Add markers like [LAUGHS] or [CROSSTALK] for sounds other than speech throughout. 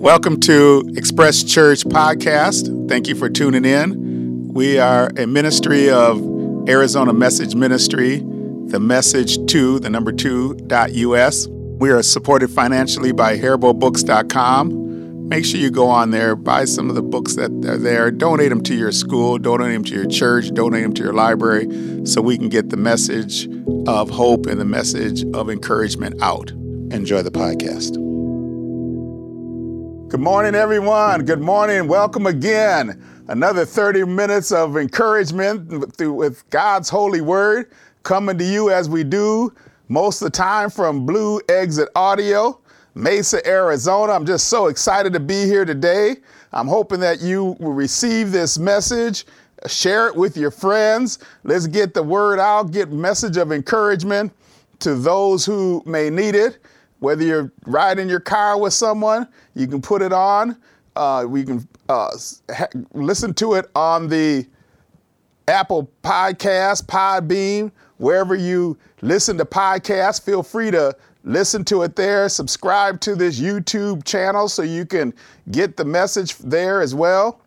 Welcome to Express Church Podcast. Thank you for tuning in. We are a ministry of Arizona Message Ministry, the message to the number two dot us. We are supported financially by HariboBooks.com. Make sure you go on there, buy some of the books that are there, donate them to your school, donate them to your church, donate them to your library, so we can get the message of hope and the message of encouragement out. Enjoy the podcast. Good morning, everyone. Good morning. Welcome again. Another 30 minutes of encouragement through, with God's holy word coming to you as we do most of the time from Blue Exit Audio, Mesa, Arizona. I'm just so excited to be here today. I'm hoping that you will receive this message, share it with your friends. Let's get the word out, get message of encouragement to those who may need it. Whether you're riding your car with someone, you can put it on. Uh, we can uh, ha- listen to it on the Apple Podcast, Podbean, wherever you listen to podcasts. Feel free to listen to it there. Subscribe to this YouTube channel so you can get the message there as well.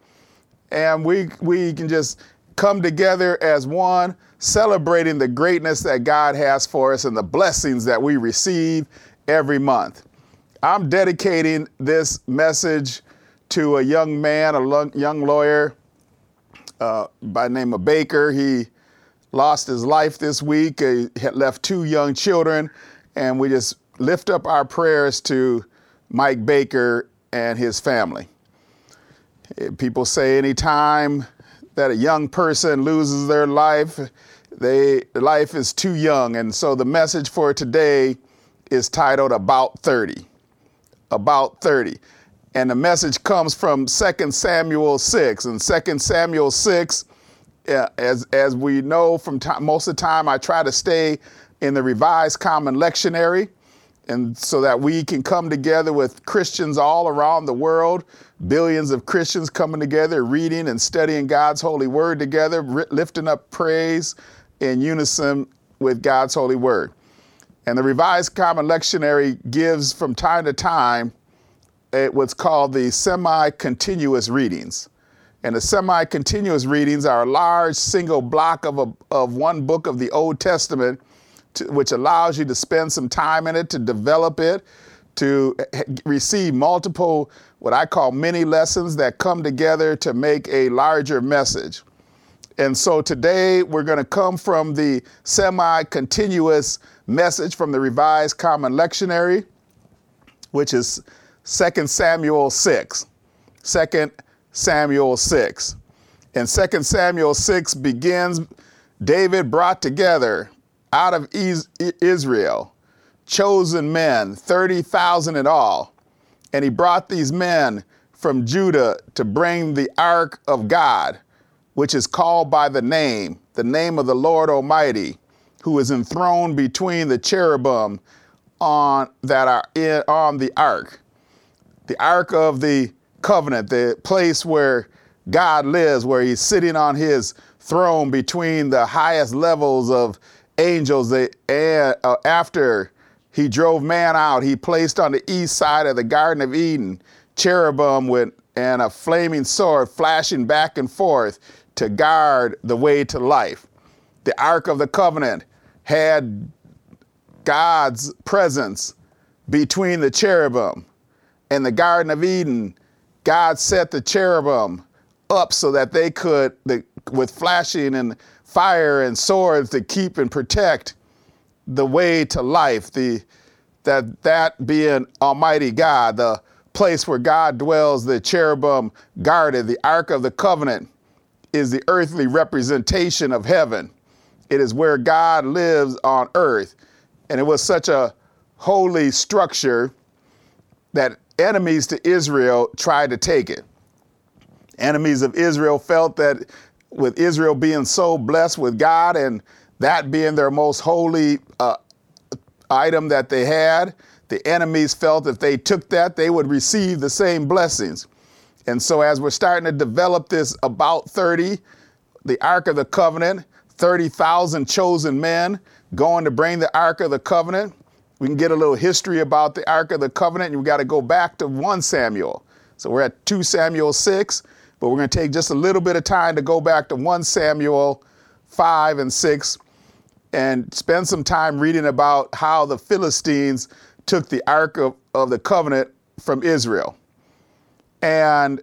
And we we can just come together as one, celebrating the greatness that God has for us and the blessings that we receive every month. I'm dedicating this message to a young man, a young lawyer uh, by the name of Baker. He lost his life this week. He had left two young children, and we just lift up our prayers to Mike Baker and his family. People say anytime that a young person loses their life, they life is too young. And so the message for today is titled About 30. About 30. And the message comes from 2 Samuel 6. And 2 Samuel 6, uh, as, as we know from most of the time, I try to stay in the Revised Common Lectionary. And so that we can come together with Christians all around the world, billions of Christians coming together, reading and studying God's holy word together, lifting up praise in unison with God's holy word. And the Revised Common Lectionary gives from time to time eh, what's called the semi continuous readings. And the semi continuous readings are a large single block of, a, of one book of the Old Testament, to, which allows you to spend some time in it, to develop it, to eh, eh, receive multiple, what I call mini lessons that come together to make a larger message. And so today we're going to come from the semi continuous message from the Revised Common Lectionary, which is 2 Samuel 6. 2 Samuel 6. And 2 Samuel 6 begins David brought together out of Israel chosen men, 30,000 in all. And he brought these men from Judah to bring the ark of God, which is called by the name, the name of the Lord Almighty, who is enthroned between the cherubim on that are in, on the ark. The ark of the covenant, the place where God lives, where he's sitting on his throne between the highest levels of angels. They, and, uh, after he drove man out, he placed on the east side of the Garden of Eden cherubim with and a flaming sword flashing back and forth to guard the way to life. The Ark of the Covenant had God's presence between the cherubim. In the Garden of Eden, God set the cherubim up so that they could, with flashing and fire and swords, to keep and protect the way to life. The that that being Almighty God, the place where God dwells, the cherubim guarded, the Ark of the Covenant is the earthly representation of heaven. It is where God lives on earth. And it was such a holy structure that enemies to Israel tried to take it. Enemies of Israel felt that with Israel being so blessed with God and that being their most holy uh, item that they had, the enemies felt if they took that, they would receive the same blessings. And so, as we're starting to develop this about 30, the Ark of the Covenant, 30,000 chosen men going to bring the Ark of the Covenant. we can get a little history about the Ark of the Covenant, and we got to go back to 1 Samuel. So we're at 2 Samuel 6, but we're going to take just a little bit of time to go back to 1 Samuel 5 and 6 and spend some time reading about how the Philistines took the Ark of, of the Covenant from Israel. And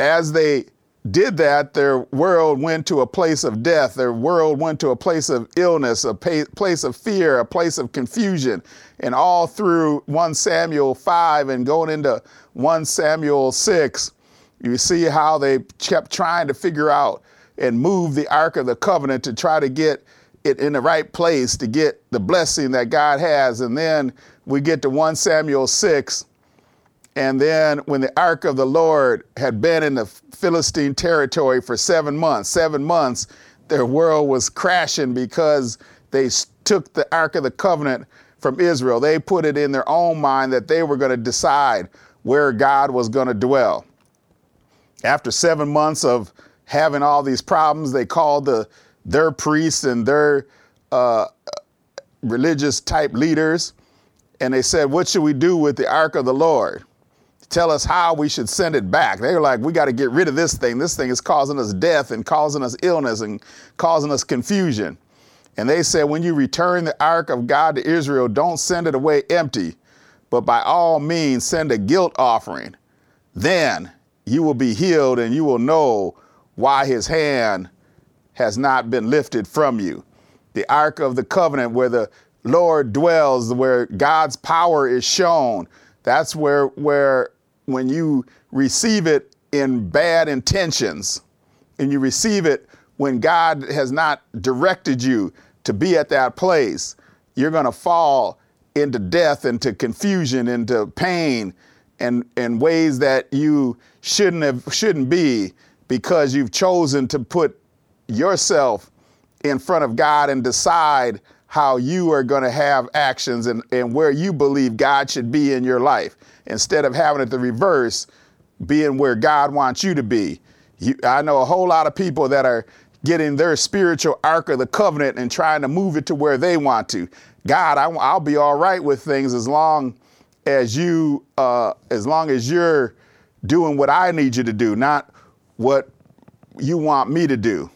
as they did that, their world went to a place of death. Their world went to a place of illness, a place of fear, a place of confusion. And all through 1 Samuel 5 and going into 1 Samuel 6, you see how they kept trying to figure out and move the Ark of the Covenant to try to get it in the right place to get the blessing that God has. And then we get to 1 Samuel 6 and then when the ark of the Lord had been in the Philistine territory for seven months, seven months, their world was crashing because they took the ark of the covenant from Israel. They put it in their own mind that they were going to decide where God was going to dwell. After seven months of having all these problems, they called the, their priests and their uh, religious type leaders, and they said, What should we do with the ark of the Lord? Tell us how we should send it back. They were like, we got to get rid of this thing. This thing is causing us death and causing us illness and causing us confusion. And they said, when you return the ark of God to Israel, don't send it away empty, but by all means send a guilt offering. Then you will be healed and you will know why his hand has not been lifted from you. The ark of the covenant where the Lord dwells, where God's power is shown. That's where, where when you receive it in bad intentions and you receive it when God has not directed you to be at that place, you're going to fall into death, into confusion, into pain, and in ways that you shouldn't have shouldn't be because you've chosen to put yourself in front of God and decide how you are going to have actions and, and where you believe God should be in your life instead of having it the reverse, being where God wants you to be. You, I know a whole lot of people that are getting their spiritual ark of the covenant and trying to move it to where they want to. God, I, will be all right with things as long as you, uh, as long as you're doing what I need you to do, not what you want me to do.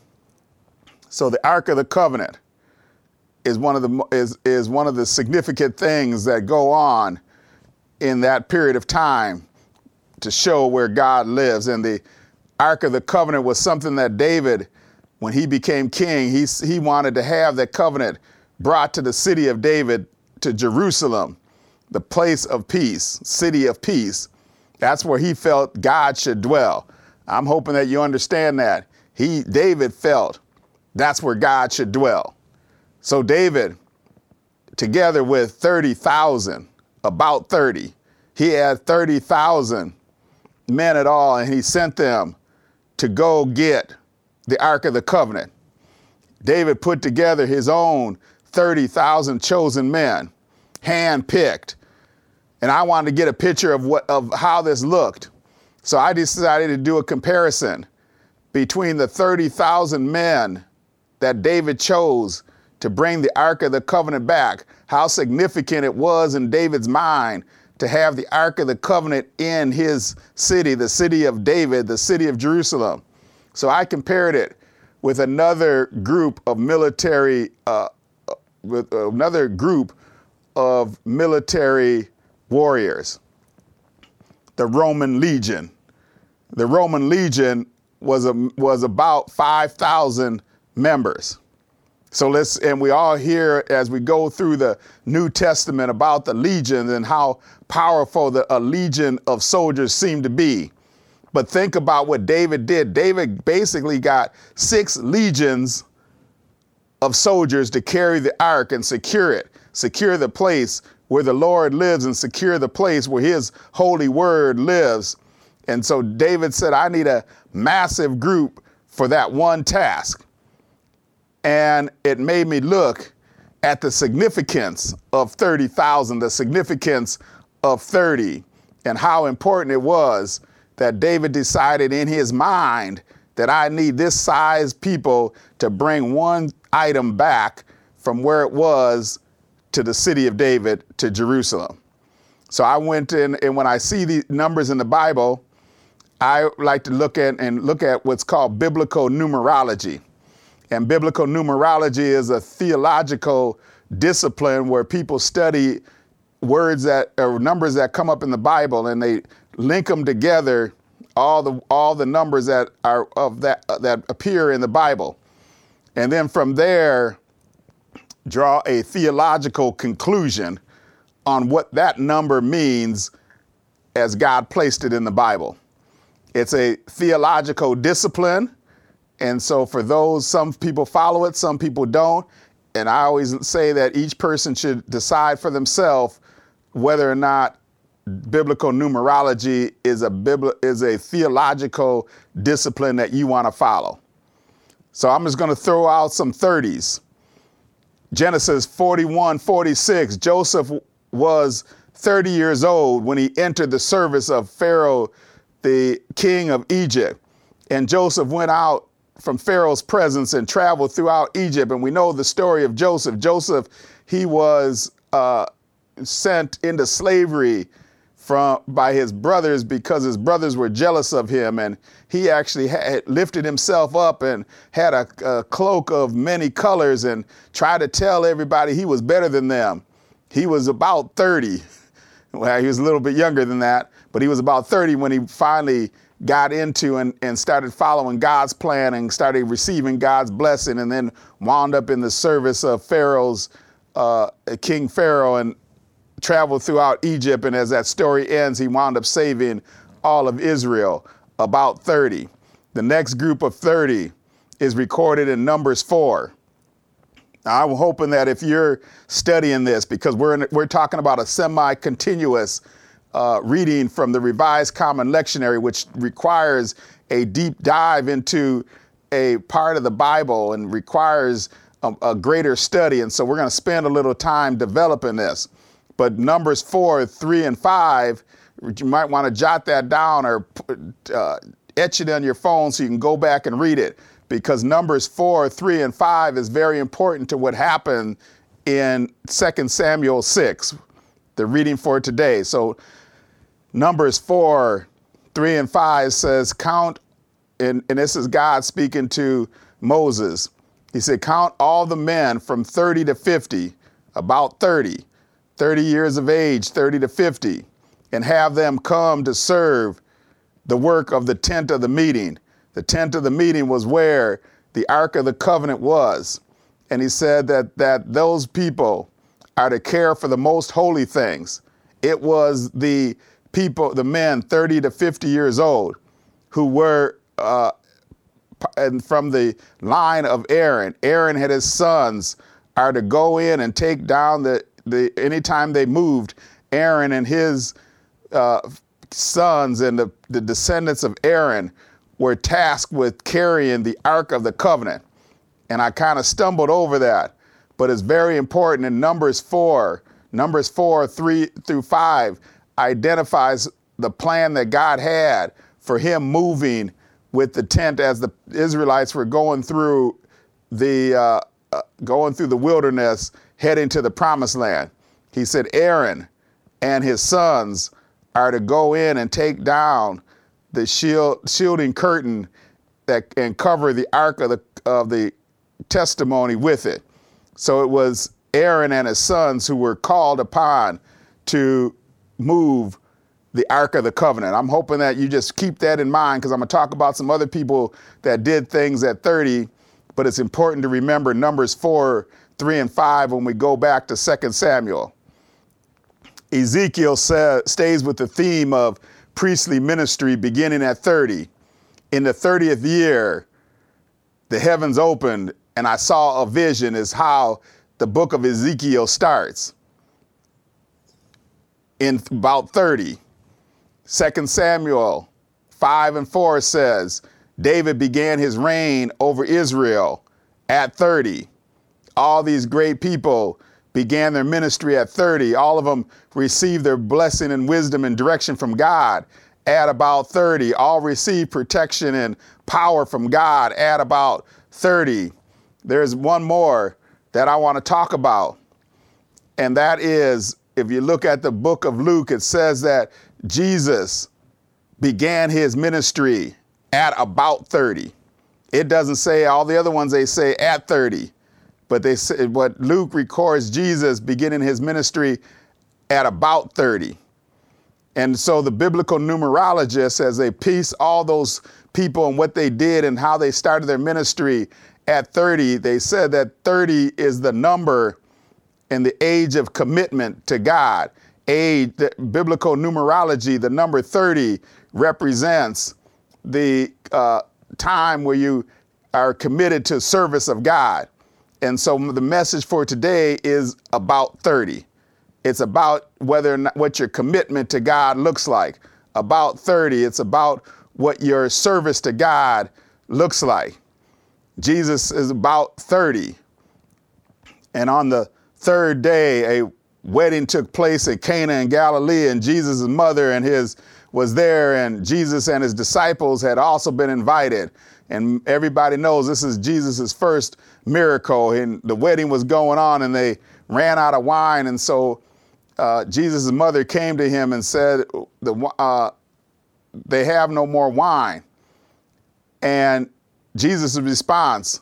So the ark of the covenant is one of the is is one of the significant things that go on in that period of time to show where God lives. And the Ark of the Covenant was something that David, when he became king, he, he wanted to have that covenant brought to the city of David, to Jerusalem, the place of peace, city of peace. That's where he felt God should dwell. I'm hoping that you understand that. He, David felt that's where God should dwell. So David, together with 30,000 about 30. He had 30,000 men at all, and he sent them to go get the Ark of the Covenant. David put together his own 30,000 chosen men, hand-picked. And I wanted to get a picture of what of how this looked. So I decided to do a comparison between the 30,000 men that David chose to bring the Ark of the Covenant back, how significant it was in David's mind to have the Ark of the Covenant in his city, the city of David, the city of Jerusalem. So I compared it with another group of military, uh, uh with another group of military warriors, the Roman legion. The Roman legion was, a, was about 5,000 members. So let's, and we all hear as we go through the New Testament about the legions and how powerful the, a legion of soldiers seem to be. But think about what David did. David basically got six legions of soldiers to carry the ark and secure it, secure the place where the Lord lives and secure the place where his holy word lives. And so David said, I need a massive group for that one task and it made me look at the significance of 30,000, the significance of 30, and how important it was that David decided in his mind that I need this size people to bring one item back from where it was to the city of David, to Jerusalem. So I went in, and when I see the numbers in the Bible, I like to look at and look at what's called biblical numerology. And biblical numerology is a theological discipline where people study words that or numbers that come up in the Bible and they link them together all the all the numbers that are of that uh, that appear in the Bible. And then from there draw a theological conclusion on what that number means as God placed it in the Bible. It's a theological discipline. And so, for those, some people follow it, some people don't. And I always say that each person should decide for themselves whether or not biblical numerology is a bibli- is a theological discipline that you want to follow. So I'm just going to throw out some 30s. Genesis 41, 46. Joseph was 30 years old when he entered the service of Pharaoh the king of Egypt. And Joseph went out from Pharaoh's presence and traveled throughout Egypt. And we know the story of Joseph. Joseph, he was uh, sent into slavery from by his brothers because his brothers were jealous of him, and he actually had lifted himself up and had a, a cloak of many colors and tried to tell everybody he was better than them. He was about 30. [LAUGHS] Well, he was a little bit younger than that, but he was about 30 when he finally got into and, and started following God's plan and started receiving God's blessing and then wound up in the service of Pharaoh's, uh, King Pharaoh and traveled throughout Egypt. And as that story ends, he wound up saving all of Israel, about 30. The next group of 30 is recorded in Numbers 4. Now, I'm hoping that if you're studying this, because we're, in, we're talking about a semi continuous uh, reading from the Revised Common Lectionary, which requires a deep dive into a part of the Bible and requires a, a greater study. And so we're going to spend a little time developing this. But Numbers 4, 3, and 5, you might want to jot that down or uh, etch it on your phone so you can go back and read it because Numbers 4, 3, and 5 is very important to what happened in 2 Samuel 6, the reading for today. So Numbers 4, 3 and 5 says, Count, and, and this is God speaking to Moses. He said, Count all the men from 30 to 50, about 30, 30 years of age, 30 to 50, and have them come to serve the work of the tent of the meeting. The tent of the meeting was where the Ark of the Covenant was. And he said that, that those people are to care for the most holy things. It was the people, the men 30 to 50 years old, who were uh, and from the line of Aaron. Aaron had his sons are to go in and take down the, the anytime they moved, Aaron and his uh, sons and the, the descendants of Aaron were tasked with carrying the Ark of the Covenant. And I kind of stumbled over that, but it's very important in Numbers 4, Numbers 4, 3 through 5 identifies the plan that God had for him moving with the tent as the Israelites were going through the uh, uh, going through the wilderness, heading to the promised land. He said, Aaron and his sons are to go in and take down the shield, shielding curtain that and cover the ark of the of the testimony with it. So it was Aaron and his sons who were called upon to move the Ark of the Covenant. I'm hoping that you just keep that in mind because I'm going to talk about some other people that did things at 30, but it's important to remember Numbers 4, 3, and 5 when we go back to 2 Samuel. Ezekiel say, stays with the theme of priestly ministry beginning at 30. In the 30th year, the heavens opened and I saw a vision, is how the book of Ezekiel starts in about 30. 2 Samuel 5 and 4 says, David began his reign over Israel at 30. All these great people began their ministry at 30. All of them received their blessing and wisdom and direction from God at about 30. All received protection and power from God at about 30. There's one more that I want to talk about And that is, if you look at the book of Luke, it says that Jesus began his ministry at about 30. It doesn't say all the other ones, they say at 30. But they say what Luke records Jesus beginning his ministry at about 30. And so the biblical numerologists, as they piece all those people and what they did and how they started their ministry at 30, they said that 30 is the number and the age of commitment to God. Age, biblical numerology, the number 30 represents the uh, time where you are committed to service of God. And so the message for today is about 30. It's about whether or not what your commitment to God looks like. About 30, it's about what your service to God looks like. Jesus is about 30. And on the third day, a wedding took place at Cana in Galilee, and Jesus' mother and his was there, and Jesus and his disciples had also been invited. And everybody knows this is Jesus' first miracle. And the wedding was going on, and they ran out of wine. And so uh, Jesus' mother came to him and said, the, uh, They have no more wine. And Jesus' response,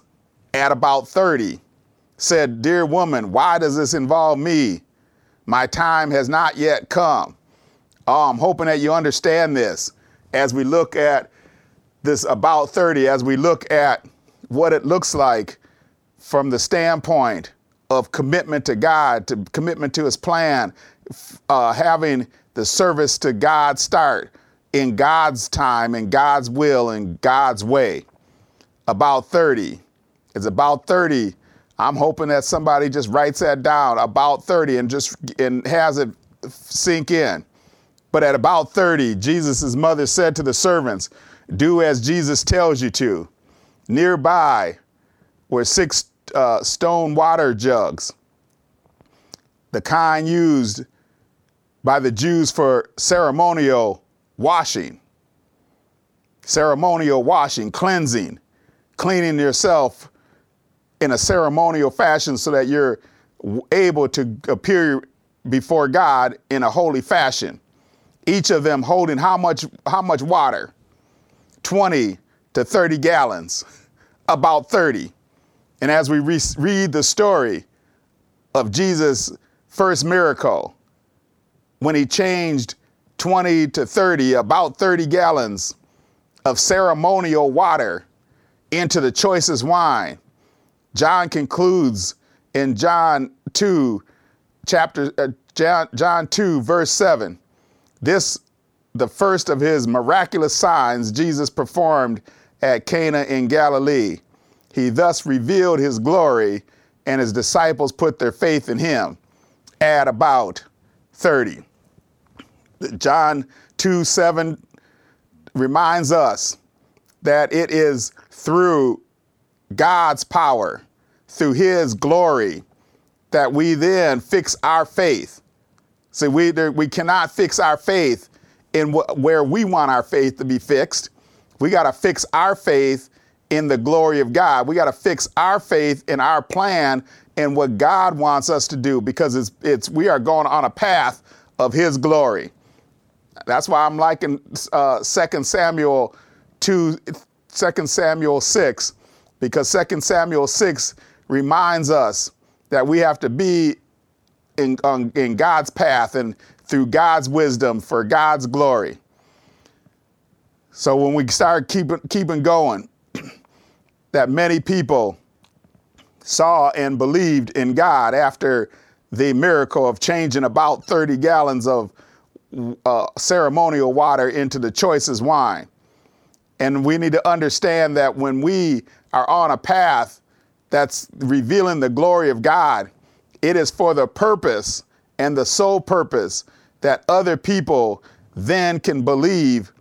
at about 30, said, Dear woman, why does this involve me? My time has not yet come. Oh, I'm hoping that you understand this as we look at this about 30, as we look at what it looks like from the standpoint of commitment to God, to commitment to His plan, uh, having the service to God start in God's time, in God's will, in God's way. About 30. It's about 30. I'm hoping that somebody just writes that down, about 30, and just and has it sink in. But at about 30, Jesus' mother said to the servants, Do as Jesus tells you to. Nearby were six uh, stone water jugs, the kind used by the Jews for ceremonial washing. Ceremonial washing, cleansing, cleaning yourself in a ceremonial fashion so that you're able to appear before God in a holy fashion. Each of them holding how much how much water? 20 to 30 gallons [LAUGHS] about 30 and as we re- read the story of jesus first miracle when he changed 20 to 30 about 30 gallons of ceremonial water into the choicest wine john concludes in john 2 chapter uh, john, john 2 verse 7 this, the first of his miraculous signs Jesus performed at Cana in Galilee. He thus revealed his glory, and his disciples put their faith in him at about 30. John 2 7 reminds us that it is through God's power, through his glory, that we then fix our faith See, we, there, we cannot fix our faith in wh- where we want our faith to be fixed. We got to fix our faith in the glory of God. We got to fix our faith in our plan and what God wants us to do because it's, it's we are going on a path of His glory. That's why I'm liking uh, 2 Samuel 2, 2 Samuel 6, because 2 Samuel 6 reminds us that we have to be in, in God's path and through God's wisdom for God's glory. So when we start keeping keeping going, [CLEARS THROAT] that many people saw and believed in God after the miracle of changing about 30 gallons of uh, ceremonial water into the choicest wine. And we need to understand that when we are on a path that's revealing the glory of God, it is for the purpose and the sole purpose that other people then can believe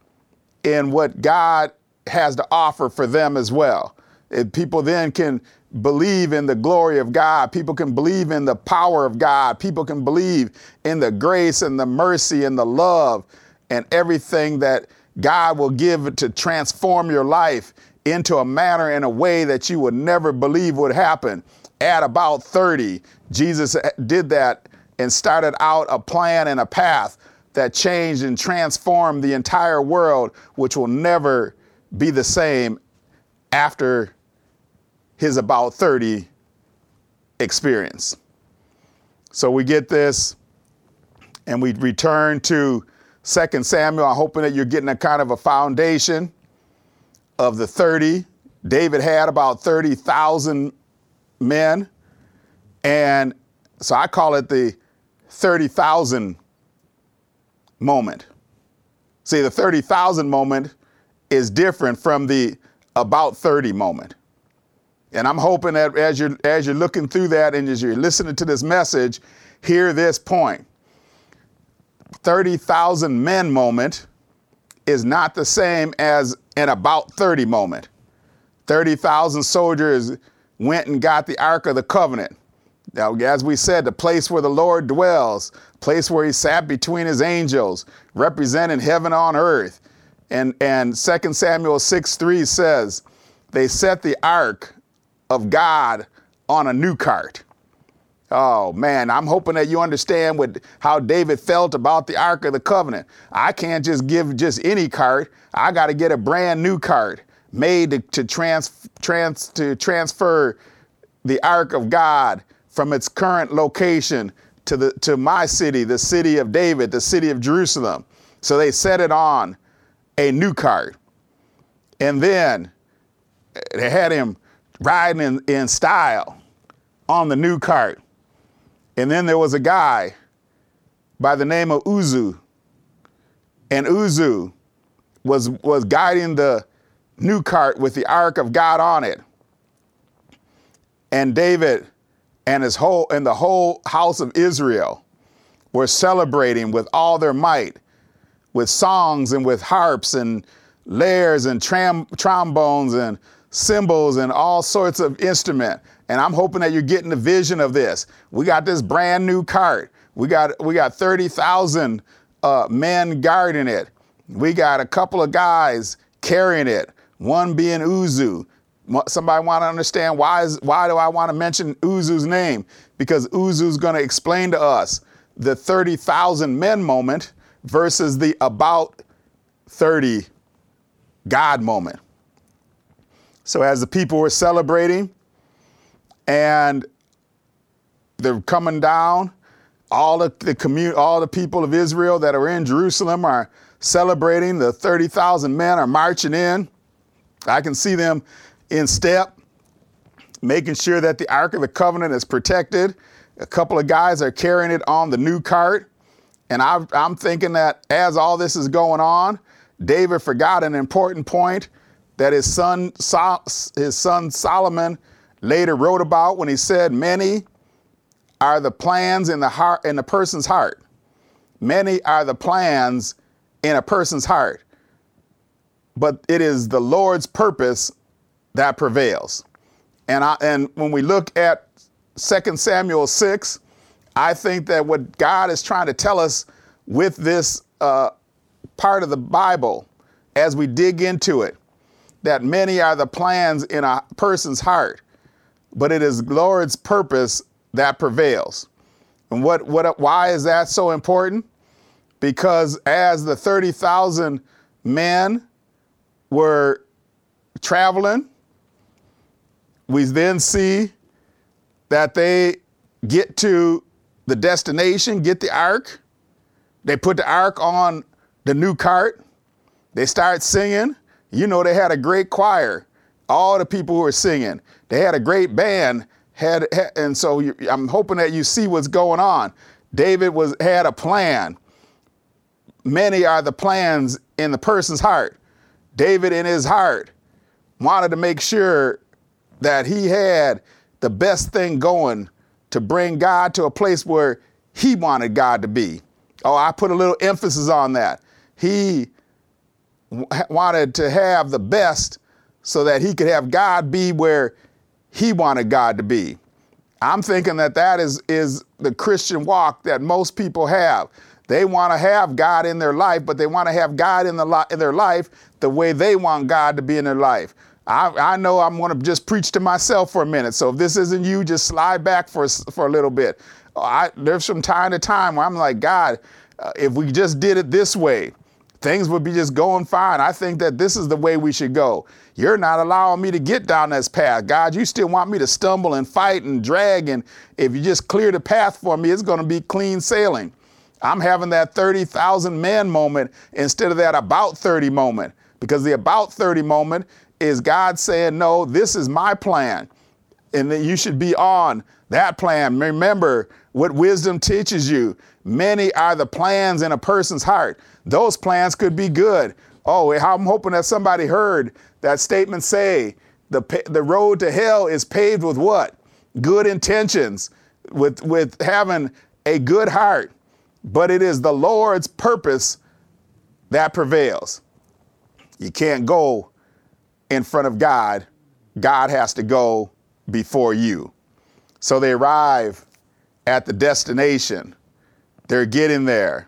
in what God has to offer for them as well. If people then can believe in the glory of God. People can believe in the power of God. People can believe in the grace and the mercy and the love and everything that God will give to transform your life into a manner in a way that you would never believe would happen at about 30, Jesus eh, did that and started out a plan and a path that changed and transformed the entire world, which will never be the same after his about 30 experience. So we get this and we return to 2 Samuel. I'm hoping that you're getting a kind of a foundation of the 30. David had about 30,000 men. And so I call it the 30,000 moment. See, the 30,000 moment is different from the about 30 moment. And I'm hoping that as you're as you're looking through that and as you're listening to this message, hear this point. 30,000 men moment is not the same as an about 30 moment. 30,000 soldiers went and got the Ark of the Covenant. Now, as we said, the place where the Lord dwells, place where he sat between his angels, representing heaven on earth. And, and 2 Samuel 6 3 says, they set the ark of God on a new cart. Oh man, I'm hoping that you understand what how David felt about the Ark of the Covenant. I can't just give just any cart. I got to get a brand new cart made to, to trans, trans to transfer the Ark of God from its current location to the to my city, the city of David, the city of Jerusalem. So they set it on a new cart. And then eh, they had him riding in, in style on the new cart. And then there was a guy by the name of Uzzah. And Uzzah was, was guiding the new cart with the ark of God on it. And David and his whole and the whole house of Israel were celebrating with all their might, with songs and with harps and lyres and tram, trombones and cymbals and all sorts of instrument. And I'm hoping that you're getting the vision of this. We got this brand new cart. We got we got 30,000 uh, men guarding it. We got a couple of guys carrying it. One being Uzzah. Somebody want to understand why is why do I want to mention Uzzah's name? Because Uzzah's going to explain to us the 30,000 men moment versus the about 30 God moment. So as the people were celebrating and they're coming down, all the, the commun- all the people of Israel that are in Jerusalem are celebrating. The 30,000 men are marching in. I can see them in step, making sure that the Ark of the Covenant is protected. A couple of guys are carrying it on the new cart. And i am thinking that as all this is going on, David forgot an important point that his son, his son Solomon later wrote about when he said, Many are the plans in the heart in a person's heart. Many are the plans in a person's heart. But it is the Lord's purpose that prevails. And I, and when we look at 2 Samuel 6, I think that what God is trying to tell us with this uh, part of the Bible as we dig into it that many are the plans in a person's heart, but it is Lord's purpose that prevails. And what, what, why is that so important? Because as the 30,000 men were traveling, we then see that they get to the destination, get the ark. They put the ark on the new cart. They start singing. You know, they had a great choir. All the people who were singing. They had a great band. Had, had and so you, I'm hoping that you see what's going on. David was had a plan. Many are the plans in the person's heart. David in his heart wanted to make sure that he had the best thing going to bring God to a place where he wanted God to be. Oh, I put a little emphasis on that. He wanted to have the best so that he could have God be where he wanted God to be. I'm thinking that that is, is the Christian walk that most people have. They want to have God in their life, but they want to have God in, the li- in their life the way they want God to be in their life. I, I know I'm going to just preach to myself for a minute. So if this isn't you, just slide back for, for a little bit. I, there's from time to time where I'm like, God, uh, if we just did it this way, things would be just going fine. I think that this is the way we should go. You're not allowing me to get down this path. God, you still want me to stumble and fight and drag. And if you just clear the path for me, it's going to be clean sailing. I'm having that 30,000 man moment instead of that about 30 moment because the about 30 moment is God saying, No, this is my plan. And that you should be on that plan. Remember what wisdom teaches you. Many are the plans in a person's heart. Those plans could be good. Oh, I'm hoping that somebody heard that statement say, the, the road to hell is paved with what? Good intentions, with, with having a good heart. But it is the Lord's purpose that prevails. You can't go in front of God, God has to go before you. So they arrive at the destination. They're getting there,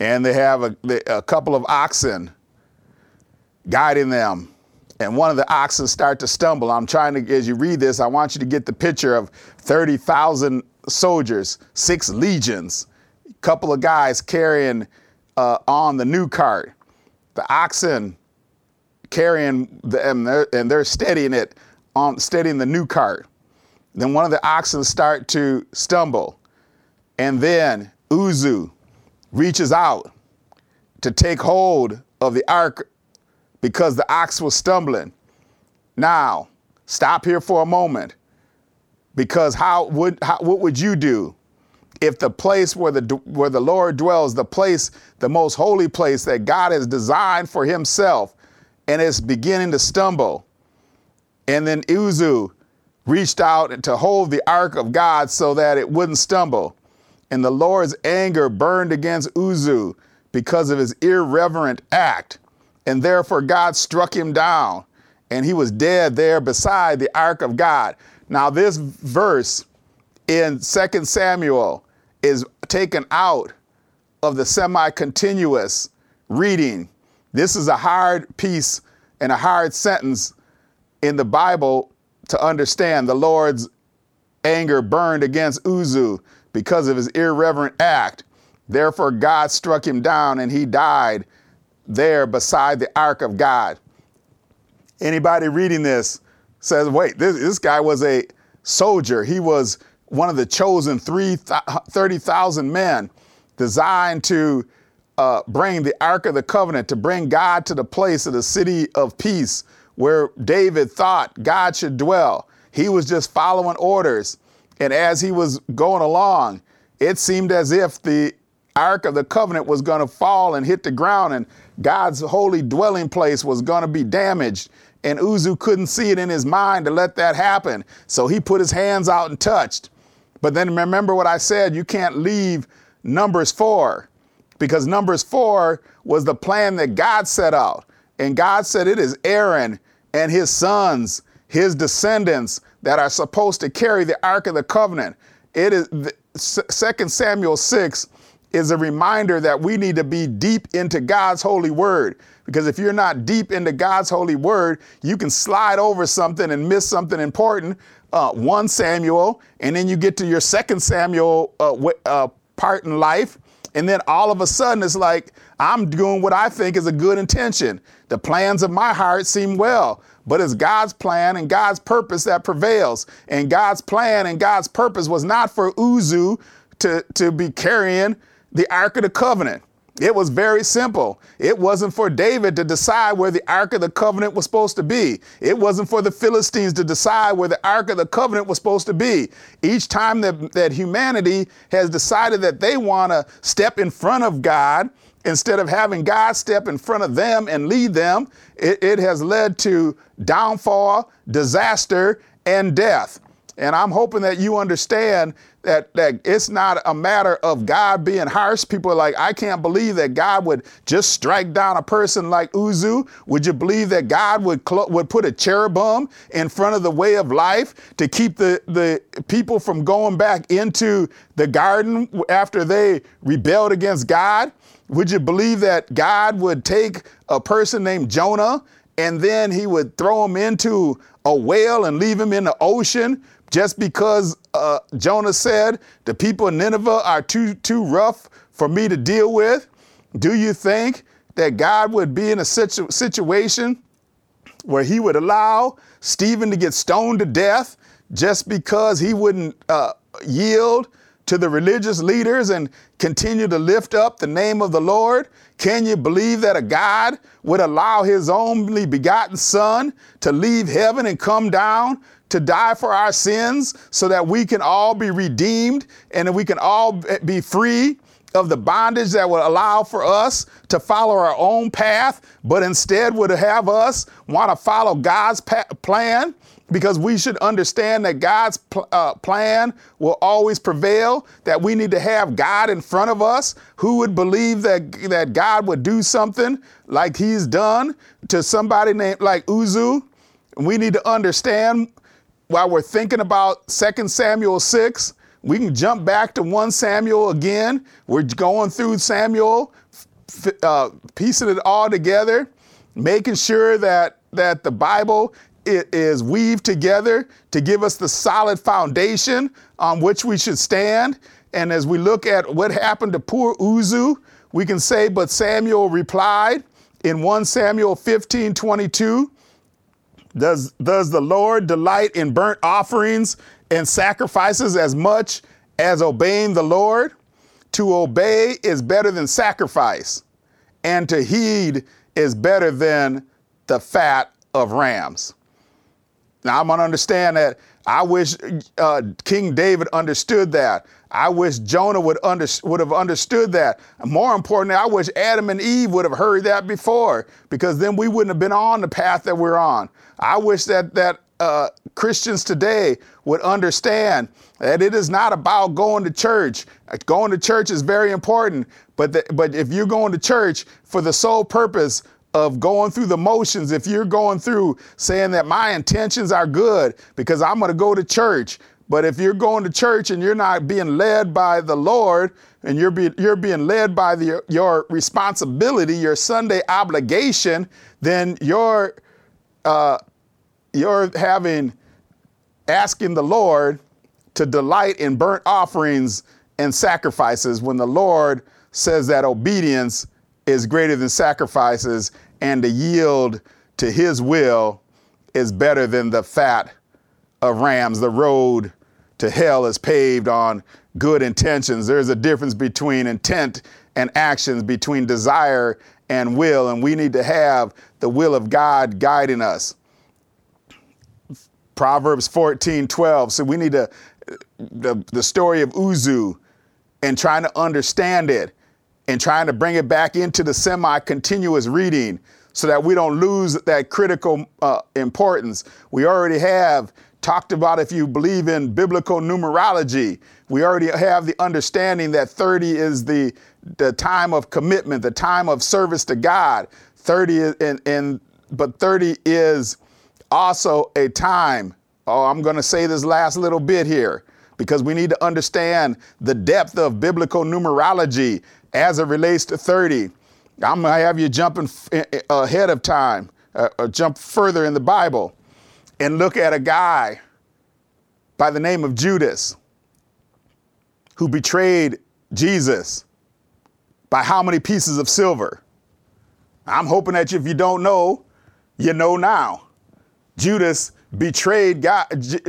and they have a, a couple of oxen guiding them. And one of the oxen start to stumble. I'm trying to, as you read this, I want you to get the picture of 30,000 soldiers, six legions, a couple of guys carrying uh, on the new cart. The oxen carrying the, and they're, and they're steadying it on steadying the new cart. Then one of the oxen start to stumble. And then Uzzah reaches out to take hold of the ark because the ox was stumbling. Now, stop here for a moment. Because how would how, what would you do if the place where the where the Lord dwells, the place, the most holy place that God has designed for himself, and it's beginning to stumble. And then Uzzah reached out to hold the ark of God so that it wouldn't stumble. And the Lord's anger burned against Uzzah because of his irreverent act. And therefore God struck him down, and he was dead there beside the ark of God. Now, this verse in 2 Samuel is taken out of the semi continuous reading this is a hard piece and a hard sentence in the Bible to understand. The Lord's anger burned against Uzzah because of his irreverent act. Therefore, God struck him down and he died there beside the ark of God. Anybody reading this says, wait, this, this guy was a soldier. He was one of the chosen 30,000 men designed to uh, bring the Ark of the Covenant, to bring God to the place of the city of peace where David thought God should dwell. He was just following orders. And as he was going along, it seemed as if the Ark of the Covenant was going to fall and hit the ground, and God's holy dwelling place was going to be damaged. And Uzzah couldn't see it in his mind to let that happen. So he put his hands out and touched. But then remember what I said you can't leave Numbers 4 because Numbers 4 was the plan that God set out. And God said it is Aaron and his sons, his descendants, that are supposed to carry the Ark of the Covenant. It is 2 Samuel 6 is a reminder that we need to be deep into God's holy word. Because if you're not deep into God's holy word, you can slide over something and miss something important. Uh, 1 Samuel, and then you get to your 2 Samuel uh, uh, part in life, and then all of a sudden, it's like I'm doing what I think is a good intention. The plans of my heart seem well, but it's God's plan and God's purpose that prevails. And God's plan and God's purpose was not for Uzzah to, to be carrying the Ark of the Covenant. It was very simple. It wasn't for David to decide where the Ark of the Covenant was supposed to be. It wasn't for the Philistines to decide where the Ark of the Covenant was supposed to be. Each time that, that humanity has decided that they want to step in front of God, instead of having God step in front of them and lead them, it, it has led to downfall, disaster, and death. And I'm hoping that you understand that, that it's not a matter of God being harsh. People are like, I can't believe that God would just strike down a person like Uzzah. Would you believe that God would, cl- would put a cherubim in front of the way of life to keep the, the people from going back into the garden after they rebelled against God? Would you believe that God would take a person named Jonah and then he would throw him into a whale and leave him in the ocean just because uh, Jonah said, the people in Nineveh are too, too rough for me to deal with? Do you think that God would be in a situ- situation where he would allow Stephen to get stoned to death just because he wouldn't uh, yield to the religious leaders and continue to lift up the name of the Lord? Can you believe that a God would allow his only begotten Son to leave heaven and come down to die for our sins so that we can all be redeemed and we can all be free of the bondage that would allow for us to follow our own path, but instead would have us want to follow God's pa- plan because we should understand that God's pl- uh, plan will always prevail, that we need to have God in front of us. Who would believe that, that God would do something like he's done to somebody named like Uzzah? We need to understand while we're thinking about 2 Samuel 6, we can jump back to 1 Samuel again. We're going through Samuel, uh, piecing it all together, making sure that, that the Bible is weaved together to give us the solid foundation on which we should stand. And as we look at what happened to poor Uzzah, we can say, But Samuel replied in 1 Samuel 15 22, does, does the Lord delight in burnt offerings and sacrifices as much as obeying the Lord? To obey is better than sacrifice, and to heed is better than the fat of rams. Now, I'm going to understand that. I wish uh, King David understood that. I wish Jonah would, under, would have understood that. More importantly, I wish Adam and Eve would have heard that before, because then we wouldn't have been on the path that we're on. I wish that that uh, Christians today would understand that it is not about going to church. Going to church is very important, but the, but if you're going to church for the sole purpose of going through the motions, if you're going through saying that my intentions are good because I'm going to go to church, but if you're going to church and you're not being led by the Lord and you're, be, you're being led by the, your responsibility, your Sunday obligation, then you're, uh, you're having, asking the Lord to delight in burnt offerings and sacrifices when the Lord says that obedience is greater than sacrifices and to yield to his will is better than the fat of rams. The road to hell is paved on good intentions. There's a difference between intent and actions, between desire and will, and we need to have the will of God guiding us. Proverbs 14, 12. So we need to, the, the story of Uzzah and trying to understand it and trying to bring it back into the semi continuous reading so that we don't lose that critical uh, importance. We already have talked about if you believe in biblical numerology, we already have the understanding that 30 is the, the time of commitment, the time of service to God. 30 is, and, and but 30 is also a time. Oh, I'm going to say this last little bit here because we need to understand the depth of biblical numerology as it relates to 30. I'm going to have you jumping ahead of time, uh, uh, jump further in the Bible, and look at a guy by the name of Judas who betrayed Jesus by how many pieces of silver? I'm hoping that if you don't know, you know now. Judas betrayed God,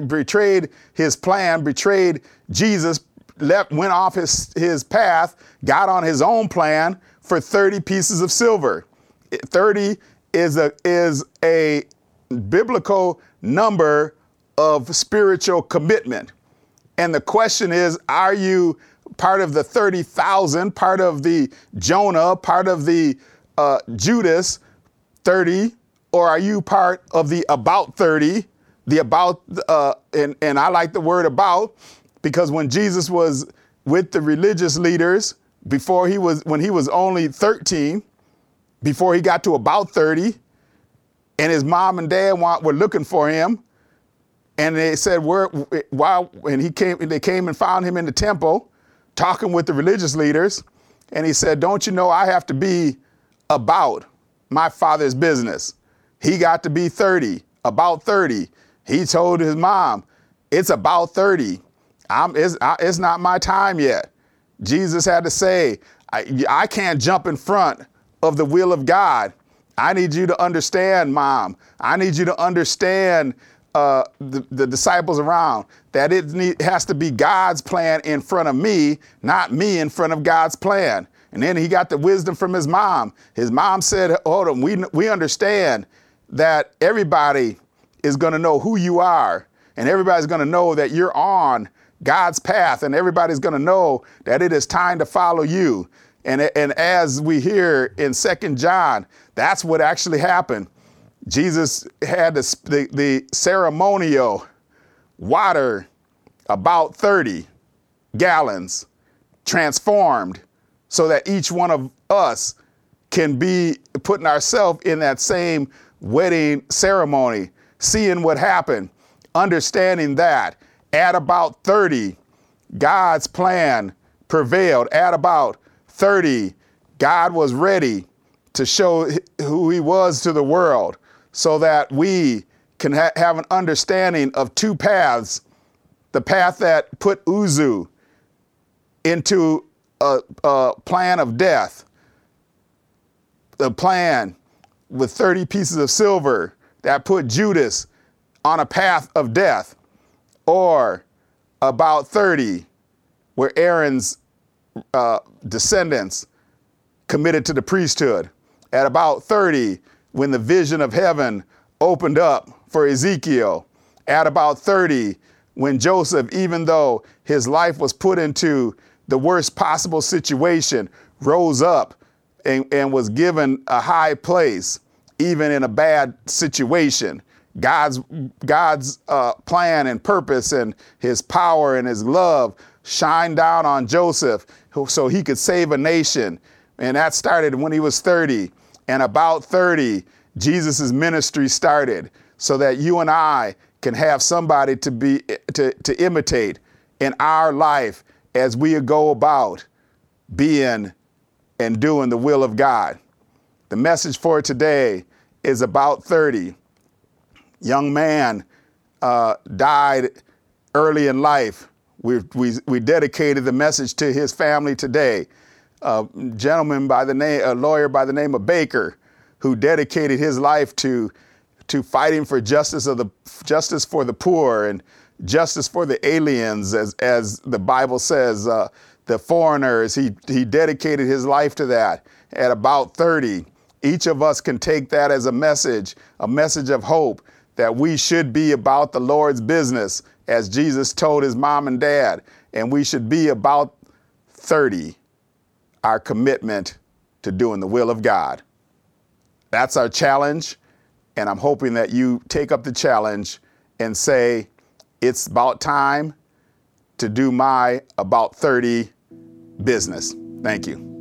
betrayed his plan, betrayed Jesus, left, went off his, his path, got on his own plan for 30 pieces of silver. 30 is a, is a biblical number of spiritual commitment. And the question is, are you part of the 30,000, part of the Jonah, part of the uh, Judas 30, or are you part of the about 30, the about, uh, and, and I like the word about because when Jesus was with the religious leaders, before he was, when he was only 13, before he got to about 30, and his mom and dad were looking for him, and they said, "Where?" While and he came, they came and found him in the temple, talking with the religious leaders, and he said, "Don't you know I have to be about my father's business?" He got to be 30, about 30. He told his mom, "It's about 30." I'm, it's, it's not my time yet. Jesus had to say, I, I can't jump in front of the will of God. I need you to understand, mom. I need you to understand uh, the, the disciples around that it need, has to be God's plan in front of me, not me in front of God's plan. And then he got the wisdom from his mom. His mom said, Hold on, we, we understand that everybody is going to know who you are, and everybody's going to know that you're on God's path, and everybody's going to know that it is time to follow you. And, and as we hear in Second John, that's what actually happened. Jesus had the, the, the ceremonial water, about 30 gallons, transformed so that each one of us can be putting ourselves in that same wedding ceremony, seeing what happened, understanding that at about 30, God's plan prevailed. At about 30, God was ready to show who he was to the world so that we can ha- have an understanding of two paths. The path that put Uzzah into a, a plan of death, the plan with 30 pieces of silver that put Judas on a path of death, or about 30 where Aaron's uh, descendants committed to the priesthood. At about 30, when the vision of heaven opened up for Ezekiel. At about 30, when Joseph, even though his life was put into the worst possible situation, rose up and, and was given a high place, even in a bad situation. God's God's uh, plan and purpose and His power and His love shine down on Joseph so he could save a nation. And that started when he was 30. And about 30, Jesus' ministry started so that you and I can have somebody to be to, to imitate in our life as we go about being and doing the will of God. The message for today is about 30. Young man uh, died early in life we, we, we dedicated the message to his family today. A gentleman by the name, a lawyer by the name of Baker, who dedicated his life to, to fighting for justice of the justice for the poor and justice for the aliens, as, as the Bible says, uh, the foreigners. He, he dedicated his life to that at about 30. Each of us can take that as a message, a message of hope that we should be about the Lord's business as Jesus told his mom and dad, and we should be about 30, our commitment to doing the will of God. That's our challenge, and I'm hoping that you take up the challenge and say, it's about time to do my about 30 business. Thank you.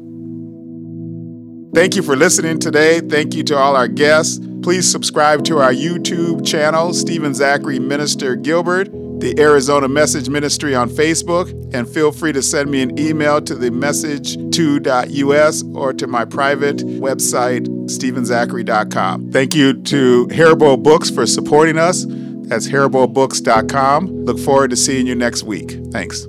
Thank you for listening today. Thank you to all our guests. Please subscribe to our YouTube channel, Stephen Zachary Minister Gilbert the Arizona Message Ministry on Facebook, and feel free to send me an email to the message2.us or to my private website, stephenzachary.com. Thank you to Haribo Books for supporting us. That's haribobooks.com. Look forward to seeing you next week. Thanks.